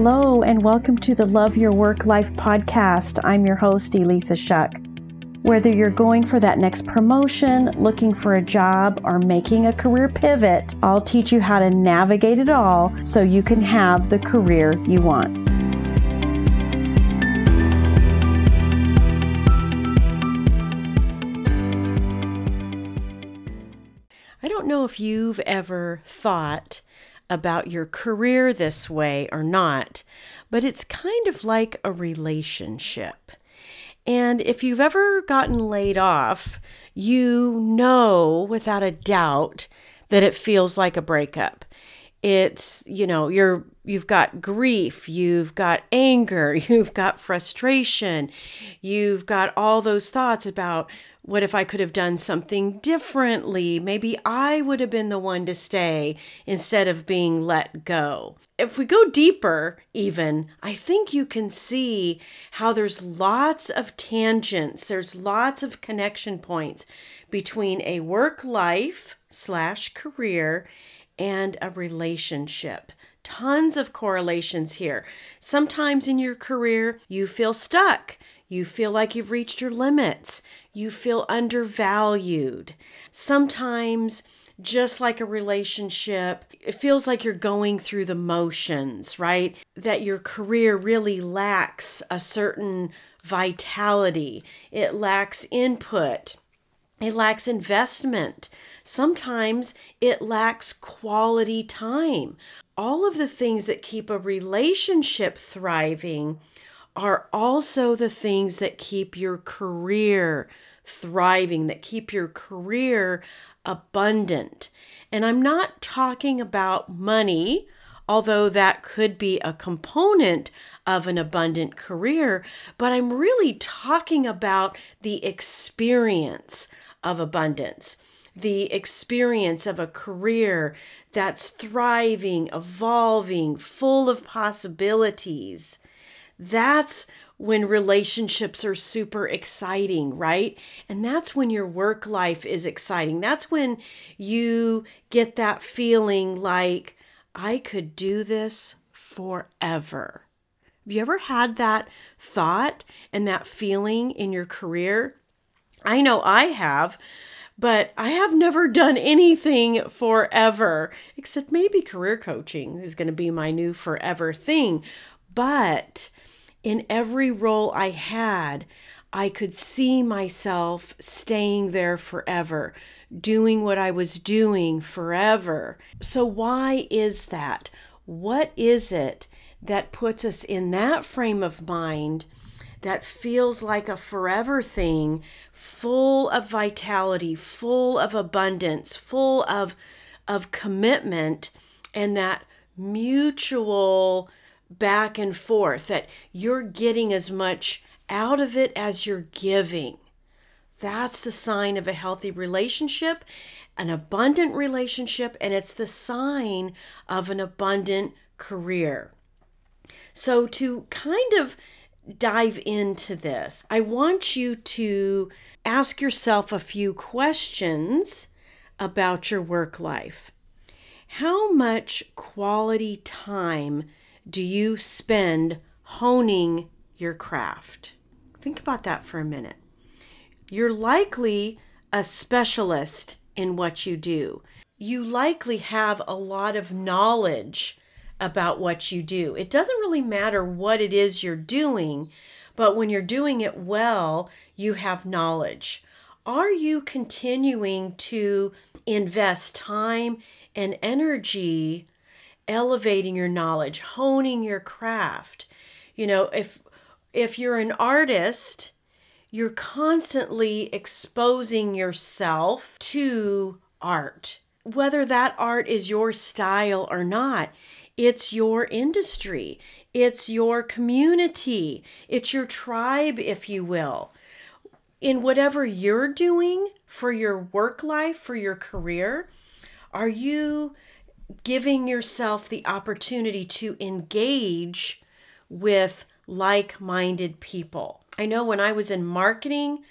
Hello, and welcome to the Love Your Work Life podcast. I'm your host, Elisa Shuck. Whether you're going for that next promotion, looking for a job, or making a career pivot, I'll teach you how to navigate it all so you can have the career you want. I don't know if you've ever thought about your career this way or not, but it's kind of like a relationship. And if you've ever gotten laid off, you know without a doubt that it feels like a breakup. It's, you know, you're you've got grief, you've got anger, you've got frustration, you've got all those thoughts about what if I could have done something differently? Maybe I would have been the one to stay instead of being let go. If we go deeper, even, I think you can see how there's lots of tangents, there's lots of connection points between a work life slash career and a relationship tons of correlations here. Sometimes in your career, you feel stuck. You feel like you've reached your limits. You feel undervalued. Sometimes, just like a relationship, it feels like you're going through the motions, right? That your career really lacks a certain vitality, it lacks input. It lacks investment. Sometimes it lacks quality time. All of the things that keep a relationship thriving are also the things that keep your career thriving, that keep your career abundant. And I'm not talking about money, although that could be a component of an abundant career, but I'm really talking about the experience of abundance, the experience of a career that's thriving, evolving, full of possibilities that's when relationships are super exciting, right? And that's when your work life is exciting. That's when you get that feeling like, I could do this forever. Have you ever had that thought and that feeling in your career? I know I have, but I have never done anything forever, except maybe career coaching is going to be my new forever thing. But in every role I had, I could see myself staying there forever, doing what I was doing forever. So, why is that? What is it that puts us in that frame of mind that feels like a forever thing, full of vitality, full of abundance, full of, of commitment, and that mutual back and forth, that you're getting as much out of it as you're giving. That's the sign of a healthy relationship, an abundant relationship, and it's the sign of an abundant career. So, to kind of dive into this, I want you to ask yourself a few questions about your work life. How much quality time do you spend honing your craft? Think about that for a minute. You're likely a specialist in what you do. You likely have a lot of knowledge about what you do. It doesn't really matter what it is you're doing, but when you're doing it well, you have knowledge. Are you continuing to invest time and energy elevating your knowledge, honing your craft. You know, if if you're an artist, you're constantly exposing yourself to art. Whether that art is your style or not, it's your industry, it's your community, it's your tribe, if you will. In whatever you're doing for your work life, for your career, are you giving yourself the opportunity to engage with like minded people. I know when I was in marketing,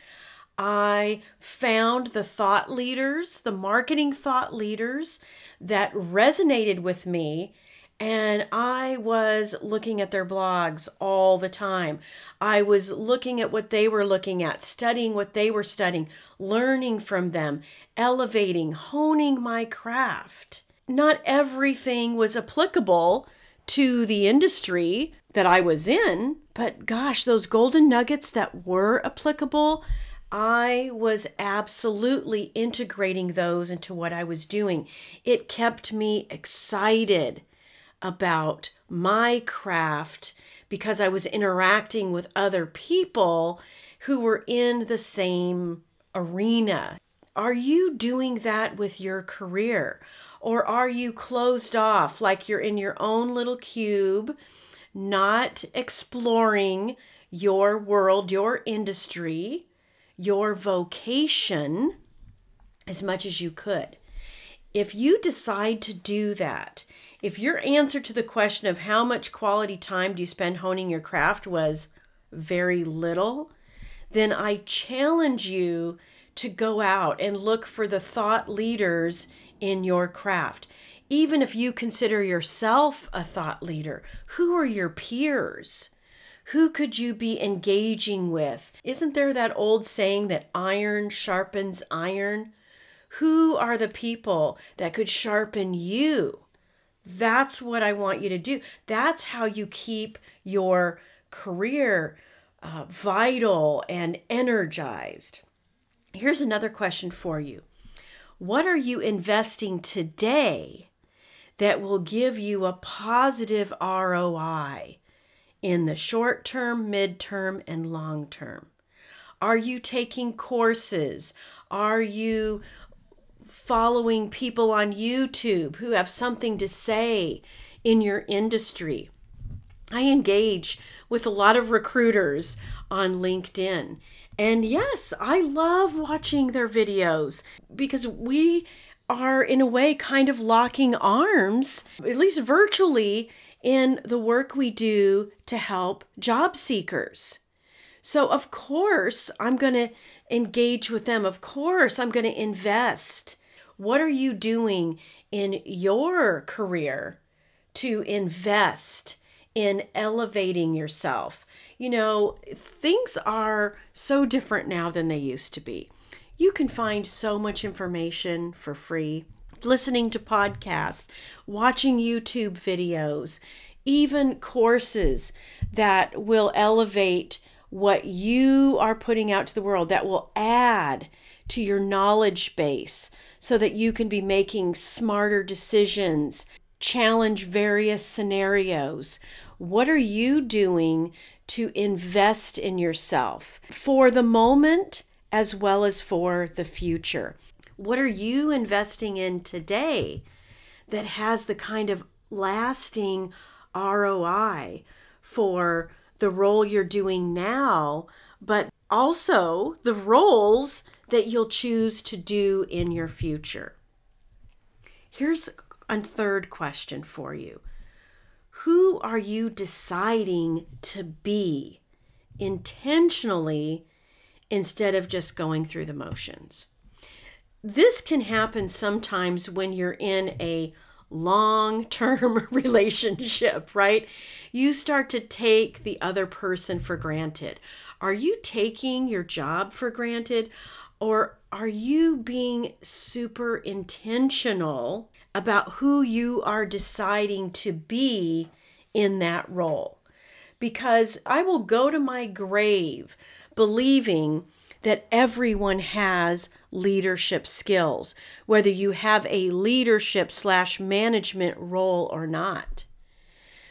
I found the thought leaders, the marketing thought leaders that resonated with me and I was looking at their blogs all the time. I was looking at what they were looking at, studying what they were studying, learning from them, elevating, honing my craft. Not everything was applicable to the industry that I was in, but gosh, those golden nuggets that were applicable, I was absolutely integrating those into what I was doing. It kept me excited about my craft because I was interacting with other people who were in the same arena. Are you doing that with your career? Or are you closed off like you're in your own little cube, not exploring your world, your industry, your vocation as much as you could? If you decide to do that, if your answer to the question of how much quality time do you spend honing your craft was very little, then I challenge you to go out and look for the thought leaders in your craft. Even if you consider yourself a thought leader, who are your peers? Who could you be engaging with? Isn't there that old saying that iron sharpens iron? Who are the people that could sharpen you? That's what I want you to do. That's how you keep your career uh, vital and energized. Here's another question for you What are you investing today that will give you a positive ROI in the short term, mid-term, and long term? Are you taking courses? Are you following people on YouTube who have something to say in your industry. I engage with a lot of recruiters on LinkedIn. And yes, I love watching their videos because we are, in a way, kind of locking arms, at least virtually, in the work we do to help job seekers. So, of course, I'm going to engage with them. Of course, I'm going to invest what are you doing in your career to invest in elevating yourself? You know, things are so different now than they used to be. You can find so much information for free listening to podcasts, watching YouTube videos, even courses that will elevate what you are putting out to the world, that will add to your knowledge base so that you can be making smarter decisions, challenge various scenarios. What are you doing to invest in yourself for the moment as well as for the future? What are you investing in today that has the kind of lasting ROI for the role you're doing now, but also the roles that you'll choose to do in your future. Here's a third question for you Who are you deciding to be intentionally instead of just going through the motions? This can happen sometimes when you're in a long term relationship, right? You start to take the other person for granted. Are you taking your job for granted? Or are you being super intentional about who you are deciding to be in that role? Because I will go to my grave believing that everyone has leadership skills, whether you have a leadership slash management role or not.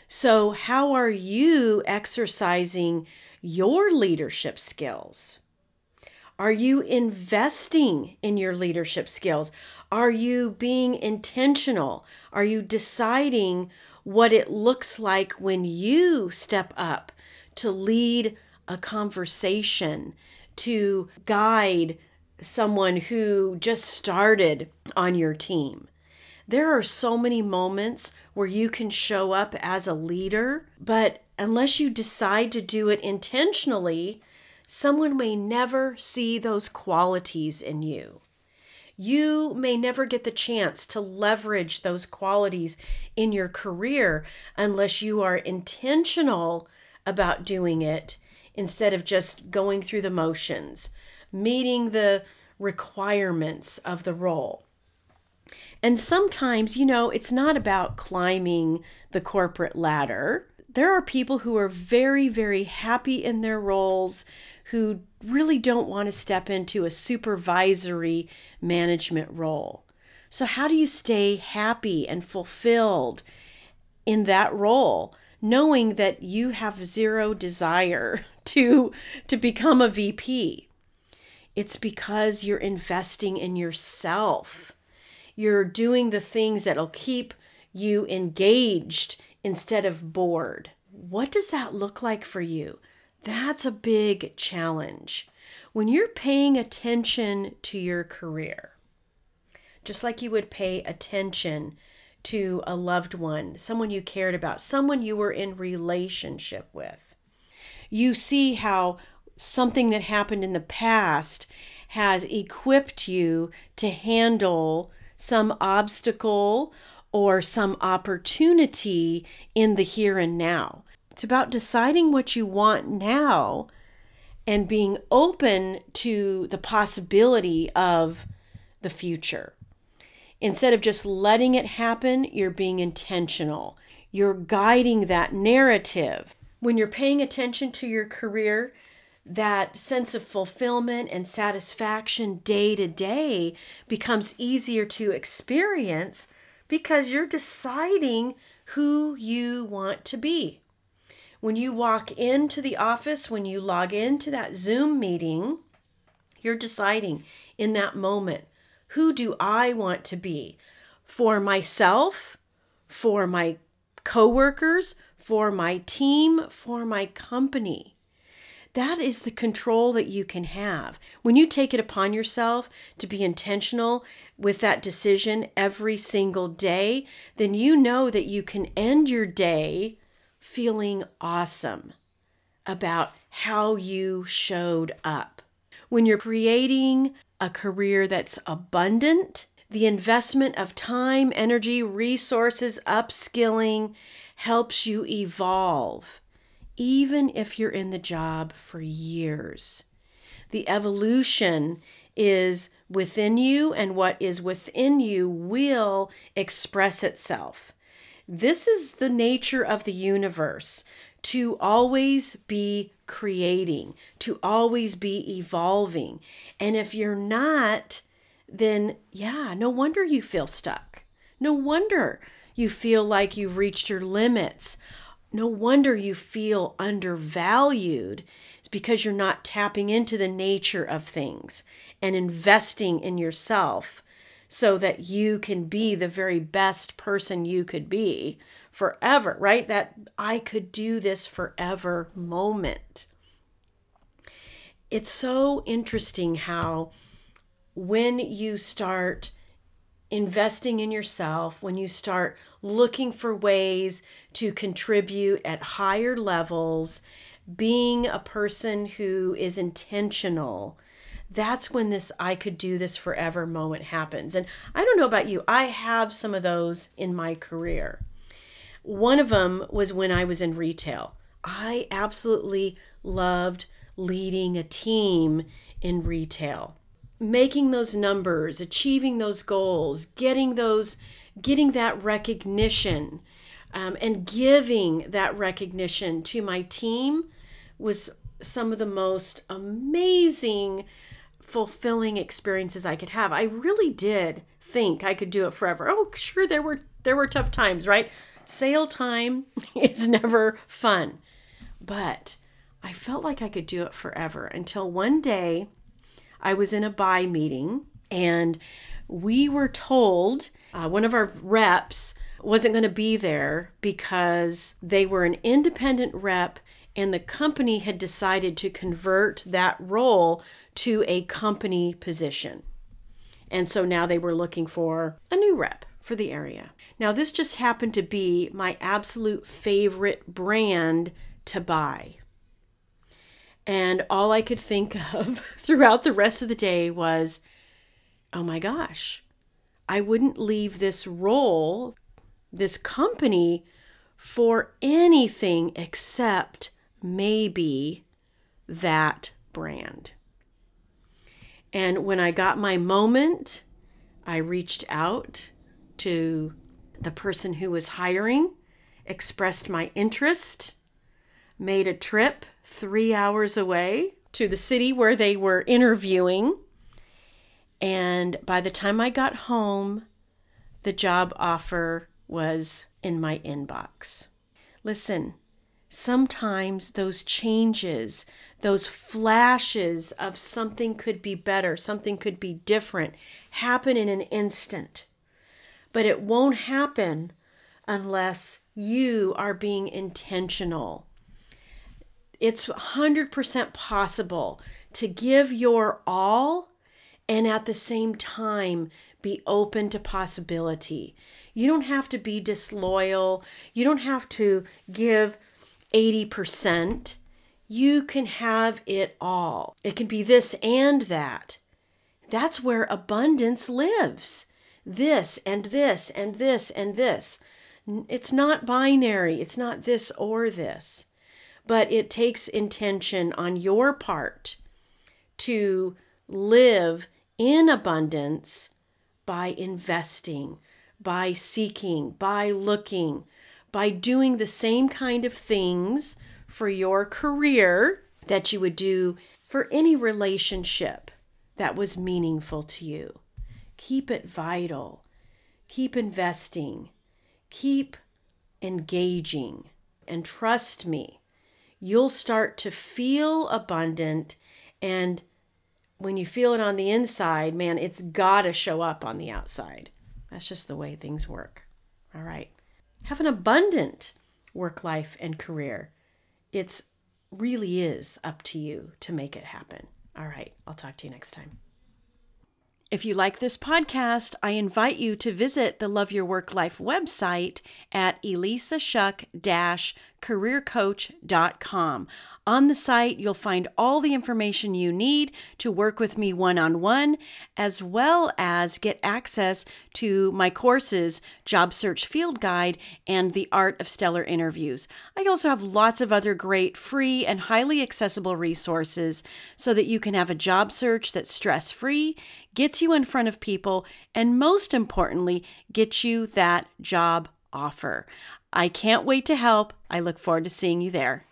So, how are you exercising your leadership skills? Are you investing in your leadership skills? Are you being intentional? Are you deciding what it looks like when you step up to lead a conversation, to guide someone who just started on your team? There are so many moments where you can show up as a leader, but unless you decide to do it intentionally, someone may never see those qualities in you. You may never get the chance to leverage those qualities in your career unless you are intentional about doing it instead of just going through the motions, meeting the requirements of the role. And sometimes, you know, it's not about climbing the corporate ladder. There are people who are very, very happy in their roles who really don't want to step into a supervisory management role. So, how do you stay happy and fulfilled in that role, knowing that you have zero desire to, to become a VP? It's because you're investing in yourself. You're doing the things that'll keep you engaged instead of bored. What does that look like for you? That's a big challenge. When you're paying attention to your career, just like you would pay attention to a loved one, someone you cared about, someone you were in relationship with, you see how something that happened in the past has equipped you to handle some obstacle or some opportunity in the here and now. It's about deciding what you want now and being open to the possibility of the future. Instead of just letting it happen, you're being intentional. You're guiding that narrative. When you're paying attention to your career, that sense of fulfillment and satisfaction day to day becomes easier to experience because you're deciding who you want to be. When you walk into the office, when you log into that Zoom meeting, you're deciding in that moment who do I want to be for myself, for my coworkers, for my team, for my company. That is the control that you can have. When you take it upon yourself to be intentional with that decision every single day, then you know that you can end your day feeling awesome about how you showed up. When you're creating a career that's abundant, the investment of time, energy, resources, upskilling helps you evolve, even if you're in the job for years. The evolution is within you, and what is within you will express itself. This is the nature of the universe to always be creating, to always be evolving. And if you're not, then yeah, no wonder you feel stuck. No wonder you feel like you've reached your limits. No wonder you feel undervalued. It's because you're not tapping into the nature of things and investing in yourself so that you can be the very best person you could be forever, right? That I could do this forever moment. It's so interesting how when you start investing in yourself, when you start looking for ways to contribute at higher levels, being a person who is intentional, that's when this I could do this forever moment happens. And I don't know about you, I have some of those in my career. One of them was when I was in retail. I absolutely loved leading a team in retail. Making those numbers, achieving those goals, getting those getting that recognition um, and giving that recognition to my team was some of the most amazing fulfilling experiences I could have. I really did think I could do it forever. Oh, sure there were there were tough times, right? Sale time is never fun. But I felt like I could do it forever until one day I was in a buy meeting and we were told uh, one of our reps wasn't going to be there because they were an independent rep and the company had decided to convert that role to a company position. And so now they were looking for a new rep for the area. Now, this just happened to be my absolute favorite brand to buy. And all I could think of throughout the rest of the day was oh my gosh, I wouldn't leave this role, this company, for anything except maybe that brand. And when I got my moment, I reached out to the person who was hiring, expressed my interest, made a trip three hours away to the city where they were interviewing. And by the time I got home, the job offer was in my inbox. Listen, sometimes those changes, those flashes of something could be better, something could be different, happen in an instant. But it won't happen unless you are being intentional. It's 100% possible to give your all and at the same time be open to possibility. You don't have to be disloyal. You don't have to give 80%. You can have it all. It can be this and that. That's where abundance lives. This and this and this and this. It's not binary, it's not this or this, but it takes intention on your part to live in abundance by investing, by seeking, by looking, by doing the same kind of things for your career that you would do for any relationship that was meaningful to you. Keep it vital. Keep investing. Keep engaging. And trust me, you'll start to feel abundant. And when you feel it on the inside, man, it's got to show up on the outside. That's just the way things work. All right. Have an abundant work life and career. It's really is up to you to make it happen. All right. I'll talk to you next time. If you like this podcast, I invite you to visit the Love Your Work Life website at elisashuck-careercoach.com. On the site, you'll find all the information you need to work with me one on one, as well as get access to my courses, Job Search Field Guide, and The Art of Stellar Interviews. I also have lots of other great free and highly accessible resources so that you can have a job search that's stress free, gets you in front of people, and most importantly, gets you that job offer. I can't wait to help. I look forward to seeing you there.